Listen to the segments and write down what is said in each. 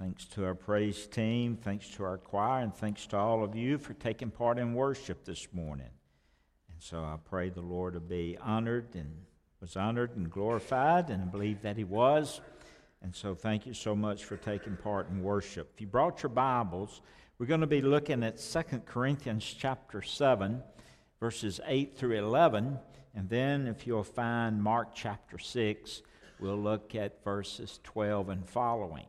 Thanks to our praise team, thanks to our choir, and thanks to all of you for taking part in worship this morning. And so I pray the Lord to be honored and was honored and glorified, and I believe that He was. And so thank you so much for taking part in worship. If you brought your Bibles, we're going to be looking at 2 Corinthians chapter 7, verses 8 through 11. And then if you'll find Mark chapter 6, we'll look at verses 12 and following.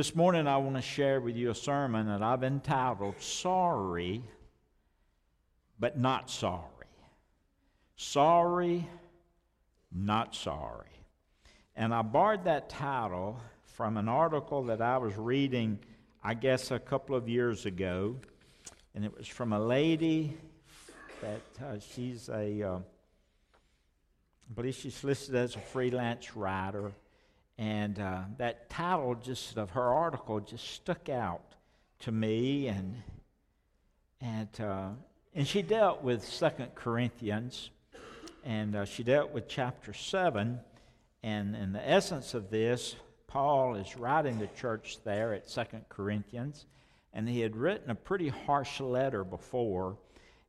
This morning, I want to share with you a sermon that I've entitled Sorry, but Not Sorry. Sorry, Not Sorry. And I borrowed that title from an article that I was reading, I guess, a couple of years ago. And it was from a lady that uh, she's a, uh, I believe she's listed as a freelance writer and uh, that title just of her article just stuck out to me, and and uh, and she dealt with Second Corinthians, and uh, she dealt with chapter seven, and in the essence of this, Paul is writing the church there at Second Corinthians, and he had written a pretty harsh letter before,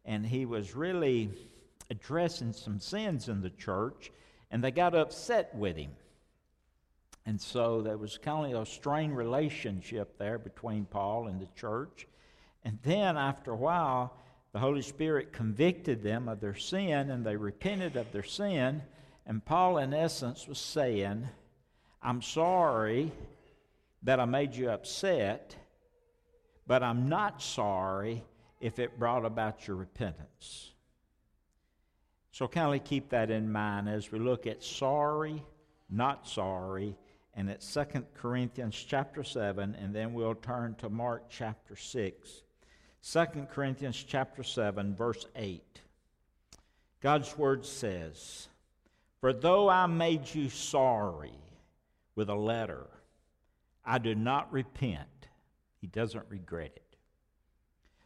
and he was really addressing some sins in the church, and they got upset with him. And so there was kind of a strained relationship there between Paul and the church. And then after a while, the Holy Spirit convicted them of their sin and they repented of their sin. And Paul, in essence, was saying, I'm sorry that I made you upset, but I'm not sorry if it brought about your repentance. So, kind of keep that in mind as we look at sorry, not sorry, and it's 2 Corinthians chapter 7, and then we'll turn to Mark chapter 6. 2 Corinthians chapter 7, verse 8. God's word says, For though I made you sorry with a letter, I do not repent. He doesn't regret it.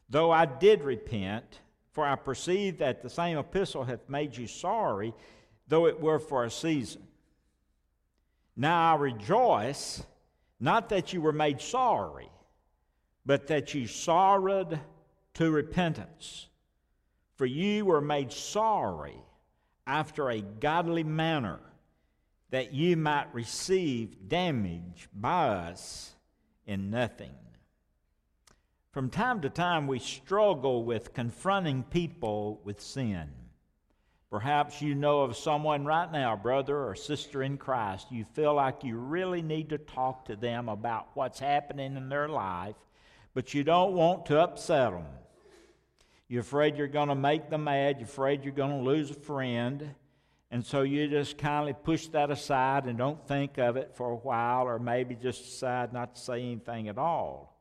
Though I did repent, for I perceive that the same epistle hath made you sorry, though it were for a season. Now I rejoice, not that you were made sorry, but that you sorrowed to repentance. For you were made sorry after a godly manner, that you might receive damage by us in nothing. From time to time, we struggle with confronting people with sin. Perhaps you know of someone right now, brother or sister in Christ, you feel like you really need to talk to them about what's happening in their life, but you don't want to upset them. You're afraid you're going to make them mad, you're afraid you're going to lose a friend, and so you just kindly push that aside and don't think of it for a while, or maybe just decide not to say anything at all.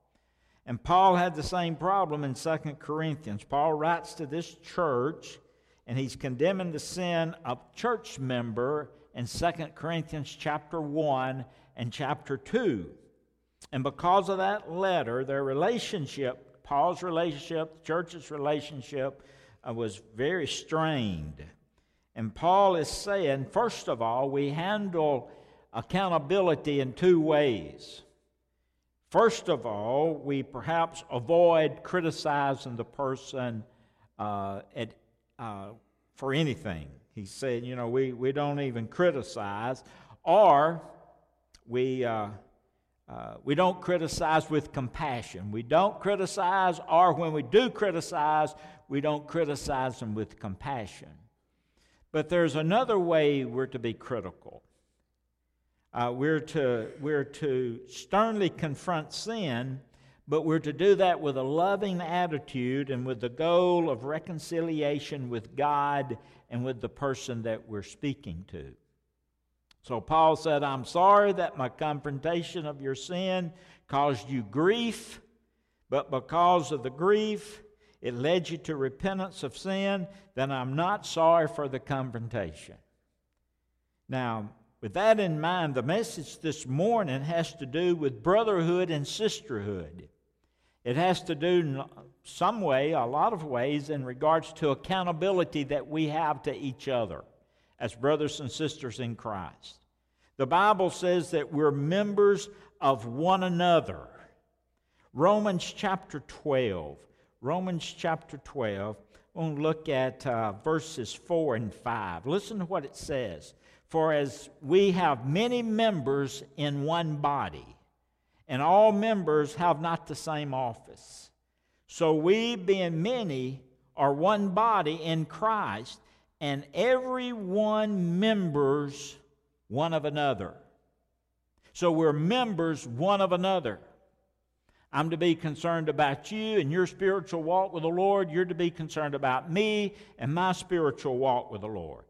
And Paul had the same problem in 2 Corinthians. Paul writes to this church and he's condemning the sin of church member in 2 Corinthians chapter 1 and chapter 2. And because of that letter, their relationship, Paul's relationship, the church's relationship, uh, was very strained. And Paul is saying, first of all, we handle accountability in two ways. First of all, we perhaps avoid criticizing the person uh, at uh, for anything. He said, you know, we, we don't even criticize, or we, uh, uh, we don't criticize with compassion. We don't criticize, or when we do criticize, we don't criticize them with compassion. But there's another way we're to be critical. Uh, we're, to, we're to sternly confront sin but we're to do that with a loving attitude and with the goal of reconciliation with God and with the person that we're speaking to. So Paul said, I'm sorry that my confrontation of your sin caused you grief, but because of the grief, it led you to repentance of sin, then I'm not sorry for the confrontation. Now, with that in mind, the message this morning has to do with brotherhood and sisterhood. It has to do some way, a lot of ways, in regards to accountability that we have to each other as brothers and sisters in Christ. The Bible says that we're members of one another. Romans chapter 12. Romans chapter 12. We'll look at uh, verses 4 and 5. Listen to what it says. For as we have many members in one body, and all members have not the same office, so we, being many, are one body in Christ, and every one members one of another. So we're members one of another. I'm to be concerned about you and your spiritual walk with the Lord. You're to be concerned about me and my spiritual walk with the Lord.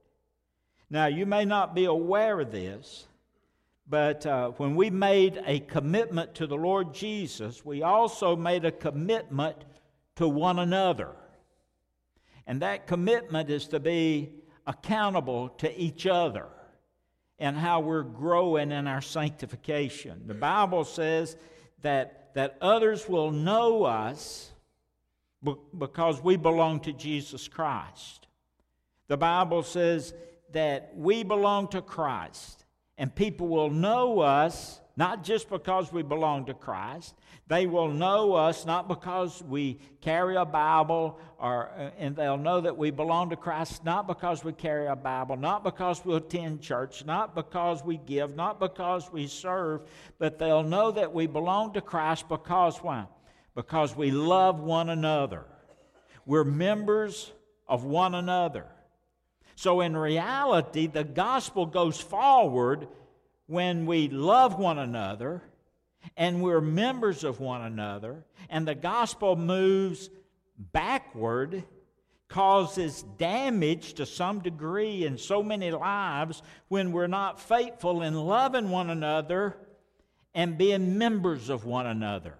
Now, you may not be aware of this, but uh, when we made a commitment to the Lord Jesus, we also made a commitment to one another. And that commitment is to be accountable to each other and how we're growing in our sanctification. The Bible says that, that others will know us because we belong to Jesus Christ. The Bible says that we belong to Christ, and people will know us not just because we belong to Christ. They will know us not because we carry a Bible, or, uh, and they'll know that we belong to Christ not because we carry a Bible, not because we attend church, not because we give, not because we serve, but they'll know that we belong to Christ because why? Because we love one another. We're members of one another. So, in reality, the gospel goes forward when we love one another and we're members of one another, and the gospel moves backward, causes damage to some degree in so many lives when we're not faithful in loving one another and being members of one another.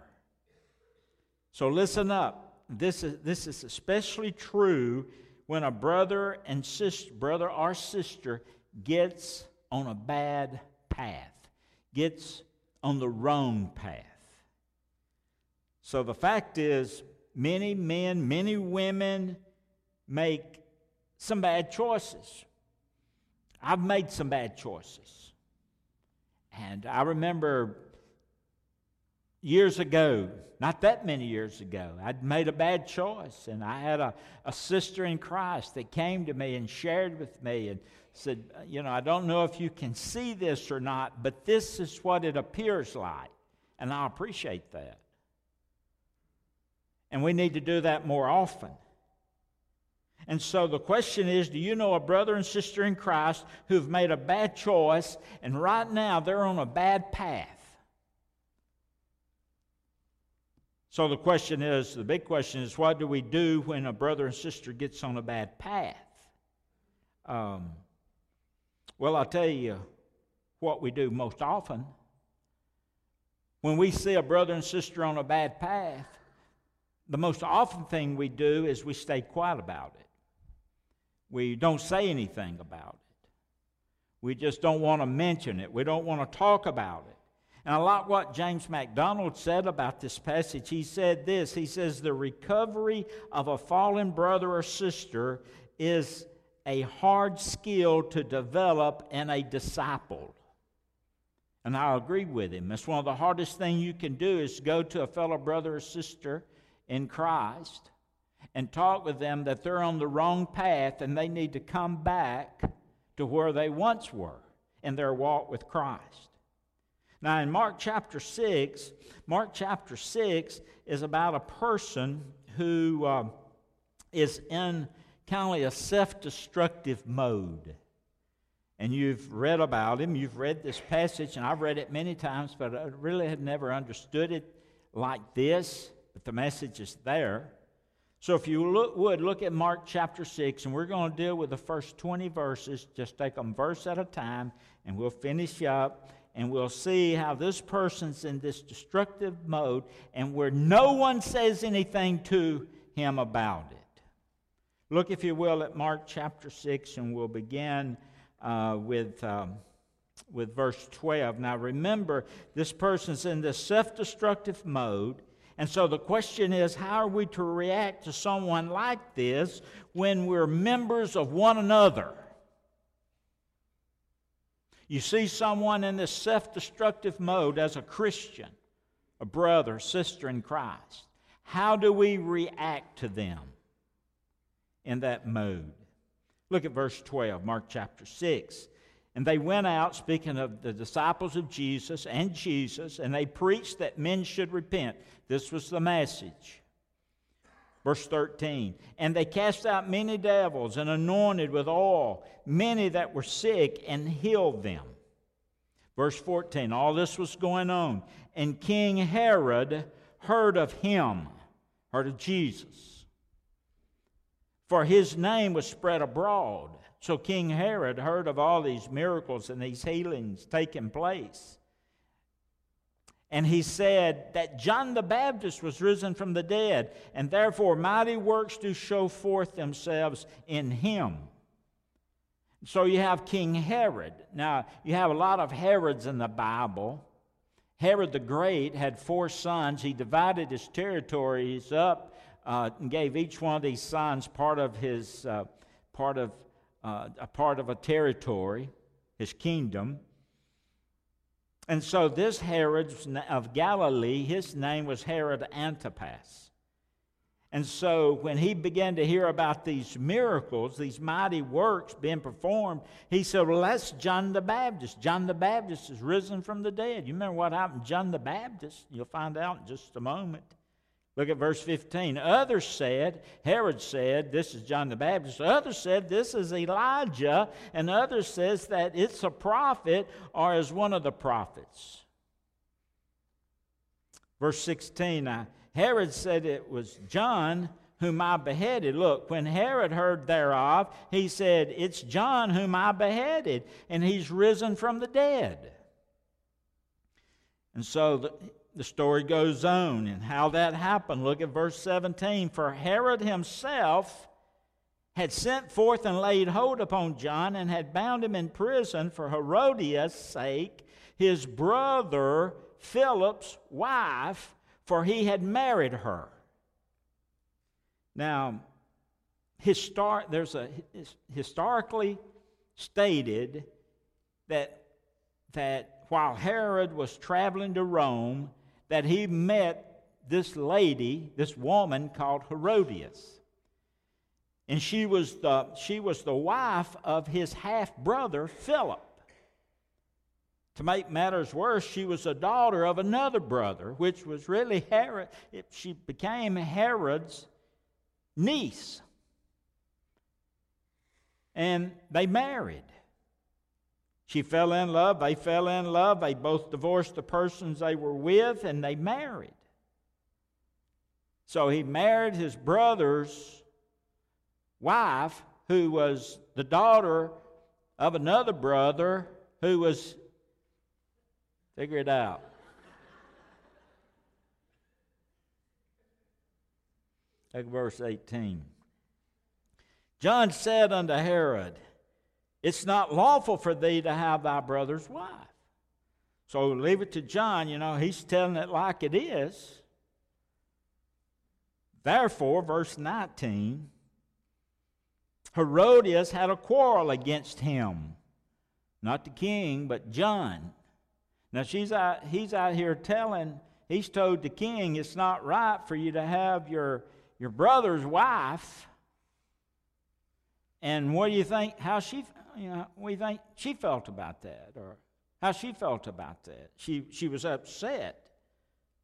So listen up. This is, this is especially true when a brother and sister, brother or sister gets on a bad path, gets on the wrong path. So the fact is, many men, many women make some bad choices. I've made some bad choices. And I remember years ago, not that many years ago, I'd made a bad choice. And I had a, a sister in Christ that came to me and shared with me and said, You know, I don't know if you can see this or not, but this is what it appears like. And I appreciate that. And we need to do that more often. And so the question is do you know a brother and sister in Christ who've made a bad choice and right now they're on a bad path? So the question is the big question is what do we do when a brother and sister gets on a bad path? Um, well, I'll tell you what we do most often. When we see a brother and sister on a bad path, the most often thing we do is we stay quiet about it. We don't say anything about it. We just don't want to mention it. We don't want to talk about it. And I like what James MacDonald said about this passage. He said this He says, The recovery of a fallen brother or sister is a hard skill to develop in a disciple. And I agree with him. It's one of the hardest things you can do is go to a fellow brother or sister in Christ and talk with them that they're on the wrong path and they need to come back to where they once were in their walk with Christ. Now, in Mark chapter 6, Mark chapter 6 is about a person who uh, is in kind of a self destructive mode. And you've read about him, you've read this passage, and I've read it many times, but I really had never understood it like this. But the message is there. So if you look, would look at Mark chapter 6, and we're going to deal with the first 20 verses, just take them verse at a time, and we'll finish up, and we'll see how this person's in this destructive mode, and where no one says anything to him about it. Look, if you will, at Mark chapter 6, and we'll begin uh, with, um, with verse 12. Now, remember, this person's in this self destructive mode. And so the question is how are we to react to someone like this when we're members of one another? You see someone in this self destructive mode as a Christian, a brother, sister in Christ. How do we react to them in that mode? Look at verse 12, Mark chapter 6. And they went out, speaking of the disciples of Jesus and Jesus, and they preached that men should repent. This was the message. Verse 13. And they cast out many devils and anointed with oil many that were sick and healed them. Verse 14. All this was going on. And King Herod heard of him, heard of Jesus. For his name was spread abroad. So King Herod heard of all these miracles and these healings taking place. And he said that John the Baptist was risen from the dead, and therefore mighty works do show forth themselves in him. So you have King Herod. Now, you have a lot of Herods in the Bible. Herod the Great had four sons. He divided his territories up uh, and gave each one of these sons part of his uh, part of uh, a part of a territory, his kingdom. And so this Herod of Galilee, his name was Herod Antipas. And so when he began to hear about these miracles, these mighty works being performed, he said, Well, that's John the Baptist. John the Baptist is risen from the dead. You remember what happened John the Baptist? You'll find out in just a moment. Look at verse 15. Others said, Herod said, this is John the Baptist. Others said, this is Elijah. And others says that it's a prophet or is one of the prophets. Verse 16. Now, Herod said it was John whom I beheaded. Look, when Herod heard thereof, he said, It's John whom I beheaded, and he's risen from the dead. And so the, the story goes on and how that happened. Look at verse 17. For Herod himself had sent forth and laid hold upon John and had bound him in prison for Herodias' sake, his brother Philip's wife, for he had married her. Now, histor- there's a historically stated that that while Herod was traveling to Rome, that he met this lady, this woman called Herodias. And she was the, she was the wife of his half brother, Philip. To make matters worse, she was a daughter of another brother, which was really Herod. She became Herod's niece. And they married. She fell in love, they fell in love, they both divorced the persons they were with, and they married. So he married his brother's wife, who was the daughter of another brother who was, figure it out. Take verse 18. John said unto Herod, it's not lawful for thee to have thy brother's wife. So leave it to John, you know, he's telling it like it is. Therefore, verse 19, Herodias had a quarrel against him. Not the king, but John. Now she's out, he's out here telling, he's told the king it's not right for you to have your, your brother's wife. And what do you think? How she you know, we think she felt about that or how she felt about that. She, she was upset.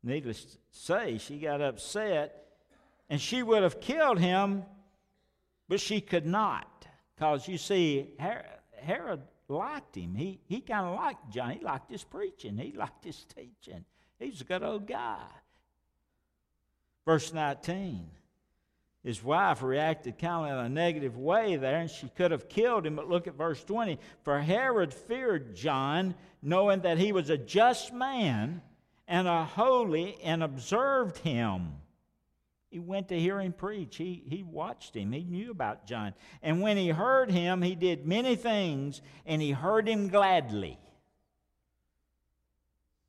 Needless to say, she got upset and she would have killed him, but she could not. Because you see, Herod liked him. He, he kind of liked John. He liked his preaching, he liked his teaching. He's a good old guy. Verse 19 his wife reacted kind of in a negative way there, and she could have killed him. But look at verse 20. For Herod feared John, knowing that he was a just man and a holy, and observed him. He went to hear him preach. He, he watched him. He knew about John. And when he heard him, he did many things, and he heard him gladly.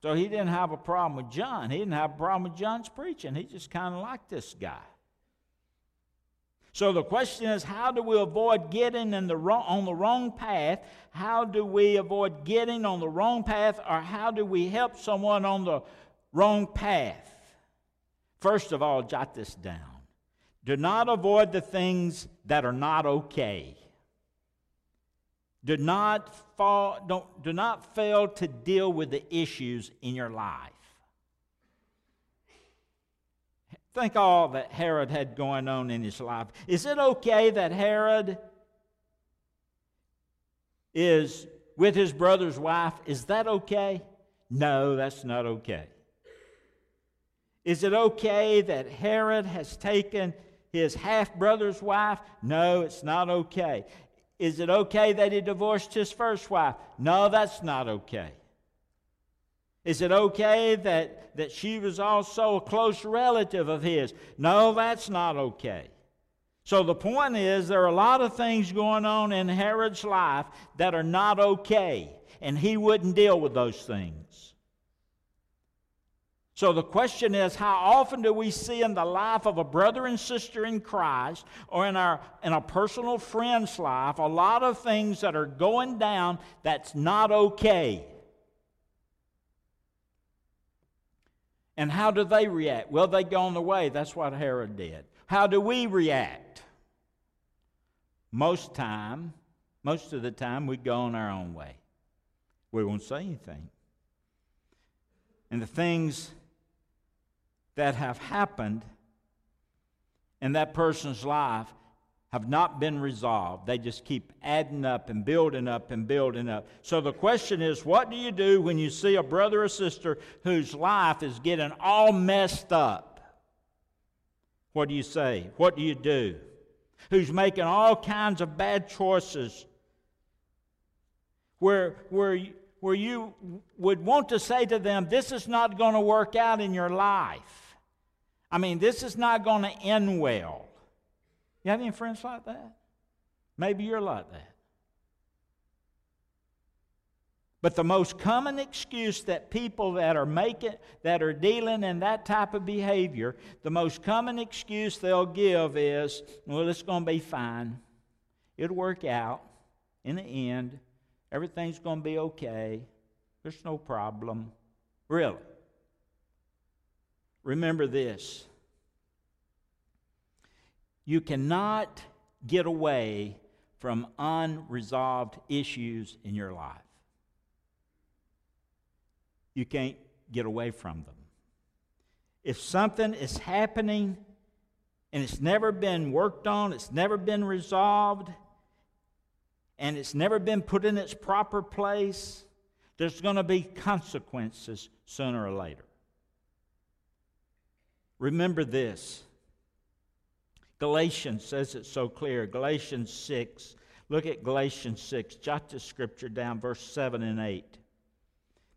So he didn't have a problem with John. He didn't have a problem with John's preaching. He just kind of liked this guy. So the question is how do we avoid getting in the wrong, on the wrong path? How do we avoid getting on the wrong path, or how do we help someone on the wrong path? First of all, jot this down. Do not avoid the things that are not okay. Do not, fall, don't, do not fail to deal with the issues in your life. Think all that Herod had going on in his life. Is it okay that Herod is with his brother's wife? Is that okay? No, that's not okay. Is it okay that Herod has taken his half brother's wife? No, it's not okay. Is it okay that he divorced his first wife? No, that's not okay. Is it okay that, that she was also a close relative of his? No, that's not okay. So the point is, there are a lot of things going on in Herod's life that are not okay, and he wouldn't deal with those things. So the question is, how often do we see in the life of a brother and sister in Christ or in our in a personal friend's life a lot of things that are going down that's not okay? And how do they react? Well, they go on the way. That's what Herod did. How do we react? Most time, most of the time, we go on our own way. We won't say anything. And the things that have happened in that person's life have not been resolved. They just keep adding up and building up and building up. So the question is what do you do when you see a brother or sister whose life is getting all messed up? What do you say? What do you do? Who's making all kinds of bad choices? Where, where, where you would want to say to them, This is not going to work out in your life. I mean, this is not going to end well. You have any friends like that? Maybe you're like that. But the most common excuse that people that are making that are dealing in that type of behavior, the most common excuse they'll give is, well, it's going to be fine. It'll work out in the end. Everything's going to be okay. There's no problem. Really. Remember this you cannot get away from unresolved issues in your life. You can't get away from them. If something is happening and it's never been worked on, it's never been resolved, and it's never been put in its proper place, there's going to be consequences sooner or later. Remember this Galatians says it so clear. Galatians 6. Look at Galatians 6. Jot the scripture down, verse 7 and 8.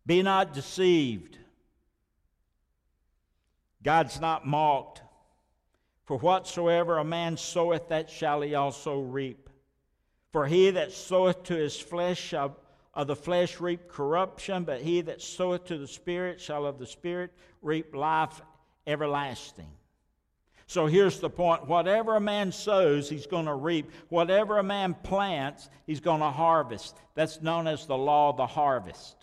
Be not deceived. God's not mocked. For whatsoever a man soweth, that shall he also reap. For he that soweth to his flesh shall of the flesh reap corruption, but he that soweth to the Spirit shall of the Spirit reap life everlasting. So here's the point whatever a man sows, he's going to reap. Whatever a man plants, he's going to harvest. That's known as the law of the harvest.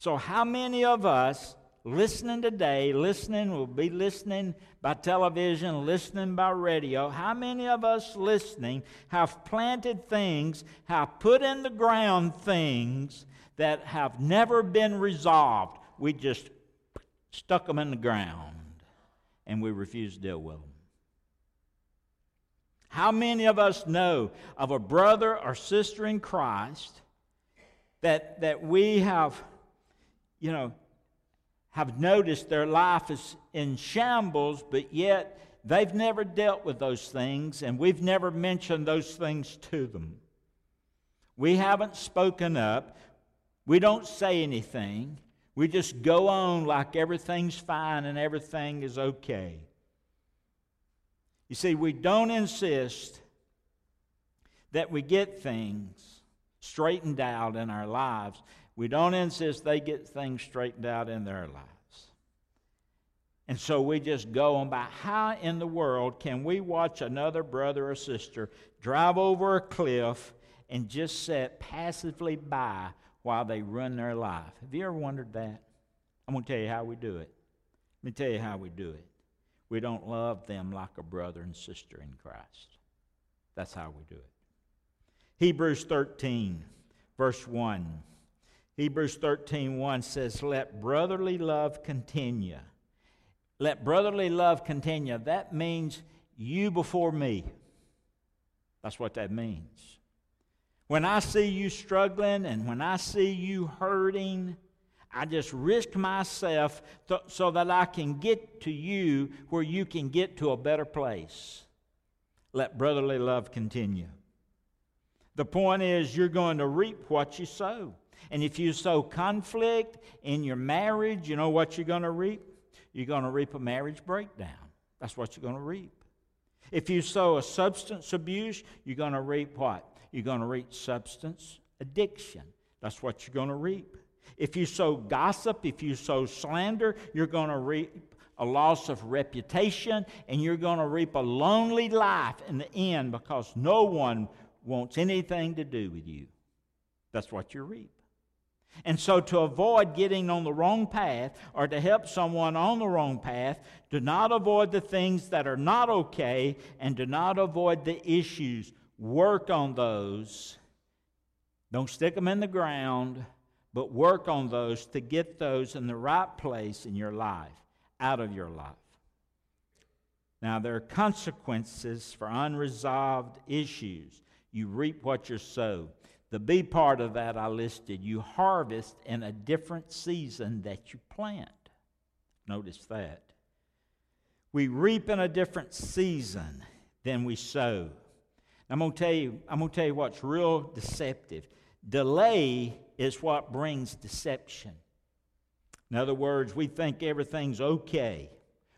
So, how many of us listening today, listening, will be listening by television, listening by radio, how many of us listening have planted things, have put in the ground things that have never been resolved? We just stuck them in the ground and we refuse to deal with them. How many of us know of a brother or sister in Christ that, that we have, you know, have noticed their life is in shambles, but yet they've never dealt with those things and we've never mentioned those things to them? We haven't spoken up. We don't say anything. We just go on like everything's fine and everything is okay. You see, we don't insist that we get things straightened out in our lives. We don't insist they get things straightened out in their lives. And so we just go on by how in the world can we watch another brother or sister drive over a cliff and just sit passively by while they run their life? Have you ever wondered that? I'm going to tell you how we do it. Let me tell you how we do it. We don't love them like a brother and sister in Christ. That's how we do it. Hebrews 13, verse 1. Hebrews 13, 1 says, Let brotherly love continue. Let brotherly love continue. That means you before me. That's what that means. When I see you struggling and when I see you hurting, I just risk myself th- so that I can get to you where you can get to a better place. Let brotherly love continue. The point is, you're going to reap what you sow. And if you sow conflict in your marriage, you know what you're going to reap? you're going to reap a marriage breakdown. That's what you're going to reap. If you sow a substance abuse, you're going to reap what? You're going to reap substance addiction. That's what you're going to reap. If you sow gossip, if you sow slander, you're going to reap a loss of reputation and you're going to reap a lonely life in the end because no one wants anything to do with you. That's what you reap. And so, to avoid getting on the wrong path or to help someone on the wrong path, do not avoid the things that are not okay and do not avoid the issues. Work on those. Don't stick them in the ground, but work on those to get those in the right place in your life, out of your life. Now, there are consequences for unresolved issues. You reap what you sow. The B part of that I listed you harvest in a different season that you plant. Notice that. We reap in a different season than we sow. I'm going to tell you, I'm going to tell you what's real deceptive. Delay is what brings deception. In other words, we think everything's okay.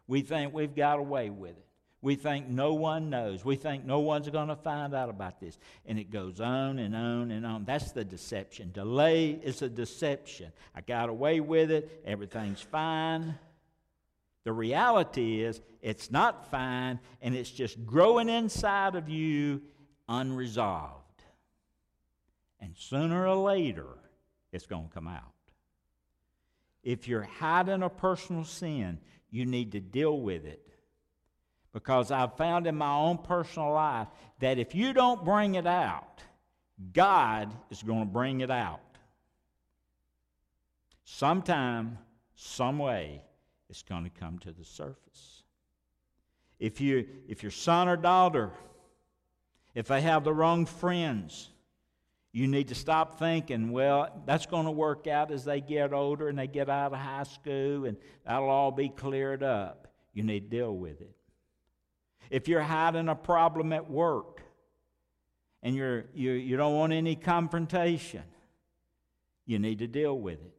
We think we've got away with it. We think no one knows. We think no one's going to find out about this. And it goes on and on and on. That's the deception. Delay is a deception. I got away with it. Everything's fine. The reality is, it's not fine, and it's just growing inside of you unresolved. And sooner or later, it's going to come out. If you're hiding a personal sin, you need to deal with it because I've found in my own personal life that if you don't bring it out, God is going to bring it out. Sometime, some way, it's going to come to the surface. If, you, if your son or daughter, if they have the wrong friends, you need to stop thinking, well, that's going to work out as they get older and they get out of high school and that'll all be cleared up. You need to deal with it if you're hiding a problem at work and you're, you, you don't want any confrontation, you need to deal with it.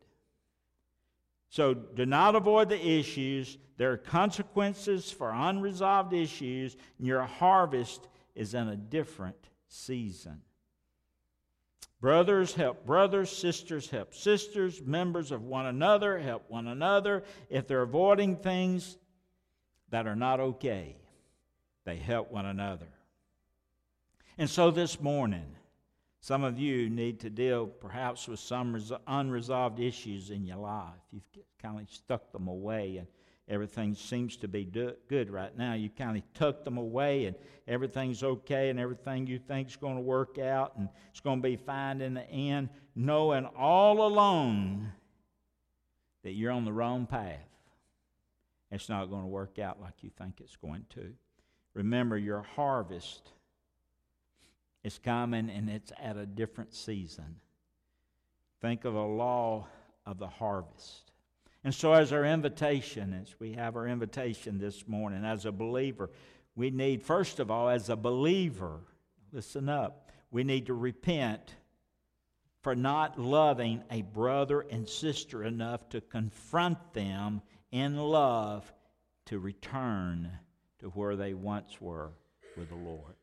So do not avoid the issues. There are consequences for unresolved issues, and your harvest is in a different season. Brothers help brothers, sisters help sisters, members of one another help one another. If they're avoiding things that are not okay, they help one another. And so this morning, some of you need to deal perhaps with some unresolved issues in your life. You've kind of stuck them away and everything seems to be do- good right now. You kind of tuck them away and everything's okay and everything you think is going to work out and it's going to be fine in the end, knowing all along that you're on the wrong path. It's not going to work out like you think it's going to. Remember, your harvest is coming and it's at a different season. Think of the law of the harvest. And so, as our invitation, as we have our invitation this morning, as a believer, we need, first of all, as a believer, listen up, we need to repent for not loving a brother and sister enough to confront them in love to return to where they once were with the Lord.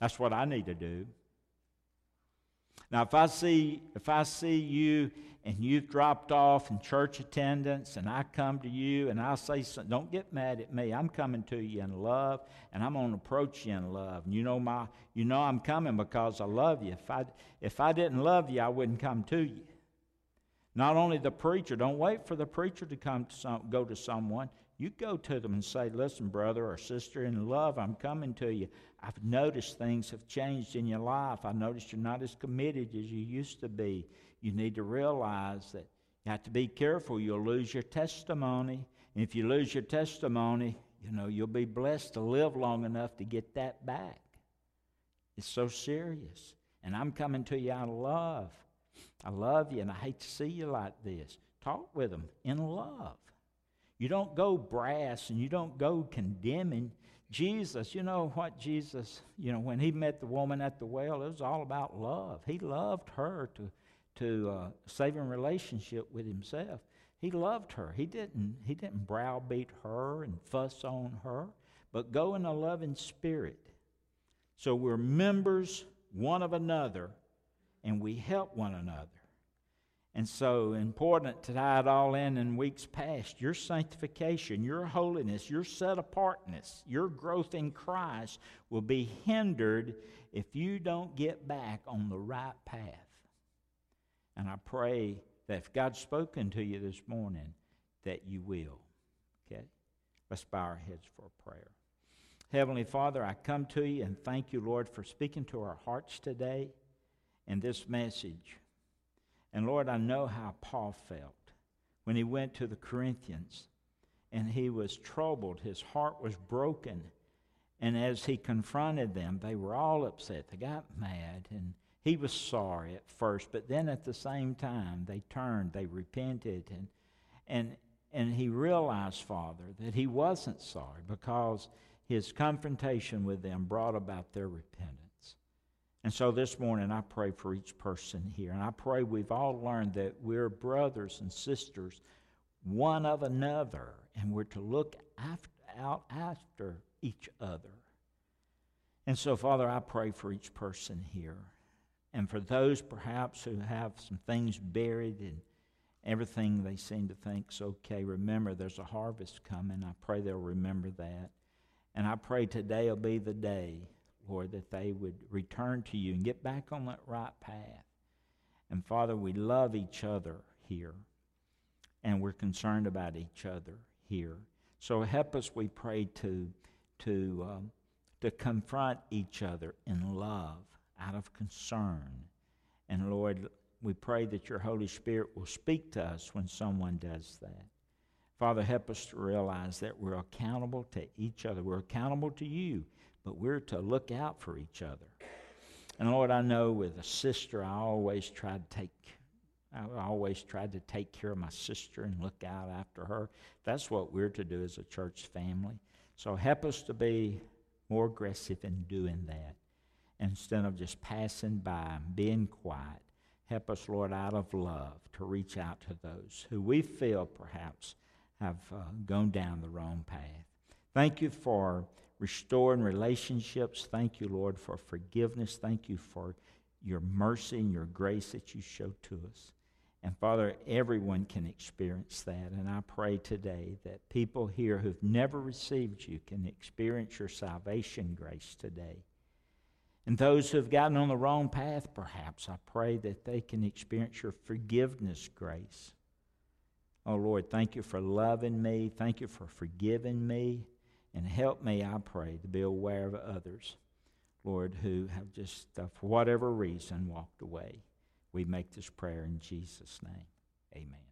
That's what I need to do. Now, if I see if I see you and you've dropped off in church attendance, and I come to you and I say, "Don't get mad at me. I'm coming to you in love, and I'm going to approach you in love." And you know my, you know I'm coming because I love you. If I if I didn't love you, I wouldn't come to you. Not only the preacher. Don't wait for the preacher to come to some, go to someone. You go to them and say, "Listen, brother or sister, in love, I'm coming to you. I've noticed things have changed in your life. I noticed you're not as committed as you used to be. You need to realize that you have to be careful. You'll lose your testimony. And if you lose your testimony, you know, you'll be blessed to live long enough to get that back. It's so serious. And I'm coming to you out of love. I love you, and I hate to see you like this. Talk with them in love. You don't go brass and you don't go condemning. Jesus, you know what Jesus, you know, when he met the woman at the well, it was all about love. He loved her to, to uh, saving relationship with himself. He loved her. He didn't, he didn't browbeat her and fuss on her, but go in a loving spirit. So we're members one of another and we help one another. And so important to tie it all in in weeks past. Your sanctification, your holiness, your set apartness, your growth in Christ will be hindered if you don't get back on the right path. And I pray that if God's spoken to you this morning, that you will. Okay? Let's bow our heads for a prayer. Heavenly Father, I come to you and thank you, Lord, for speaking to our hearts today in this message. And Lord, I know how Paul felt when he went to the Corinthians and he was troubled. His heart was broken. And as he confronted them, they were all upset. They got mad, and he was sorry at first, but then at the same time, they turned, they repented, and, and, and he realized, Father, that he wasn't sorry because his confrontation with them brought about their repentance. And so this morning, I pray for each person here. And I pray we've all learned that we're brothers and sisters, one of another, and we're to look after, out after each other. And so, Father, I pray for each person here. And for those perhaps who have some things buried and everything they seem to think's okay, remember there's a harvest coming. I pray they'll remember that. And I pray today will be the day Lord, that they would return to you and get back on that right path. And Father, we love each other here, and we're concerned about each other here. So help us, we pray, to, to, um, to confront each other in love, out of concern. And Lord, we pray that your Holy Spirit will speak to us when someone does that. Father, help us to realize that we're accountable to each other. We're accountable to you but we're to look out for each other. And Lord, I know with a sister, I always tried to take I always tried to take care of my sister and look out after her. That's what we're to do as a church family. So help us to be more aggressive in doing that instead of just passing by and being quiet. Help us, Lord, out of love to reach out to those who we feel perhaps have uh, gone down the wrong path. Thank you for restoring relationships. Thank you, Lord, for forgiveness. Thank you for your mercy and your grace that you show to us. And Father, everyone can experience that. And I pray today that people here who've never received you can experience your salvation grace today. And those who've gotten on the wrong path, perhaps, I pray that they can experience your forgiveness grace. Oh Lord, thank you for loving me. Thank you for forgiving me. And help me, I pray, to be aware of others, Lord, who have just, uh, for whatever reason, walked away. We make this prayer in Jesus' name. Amen.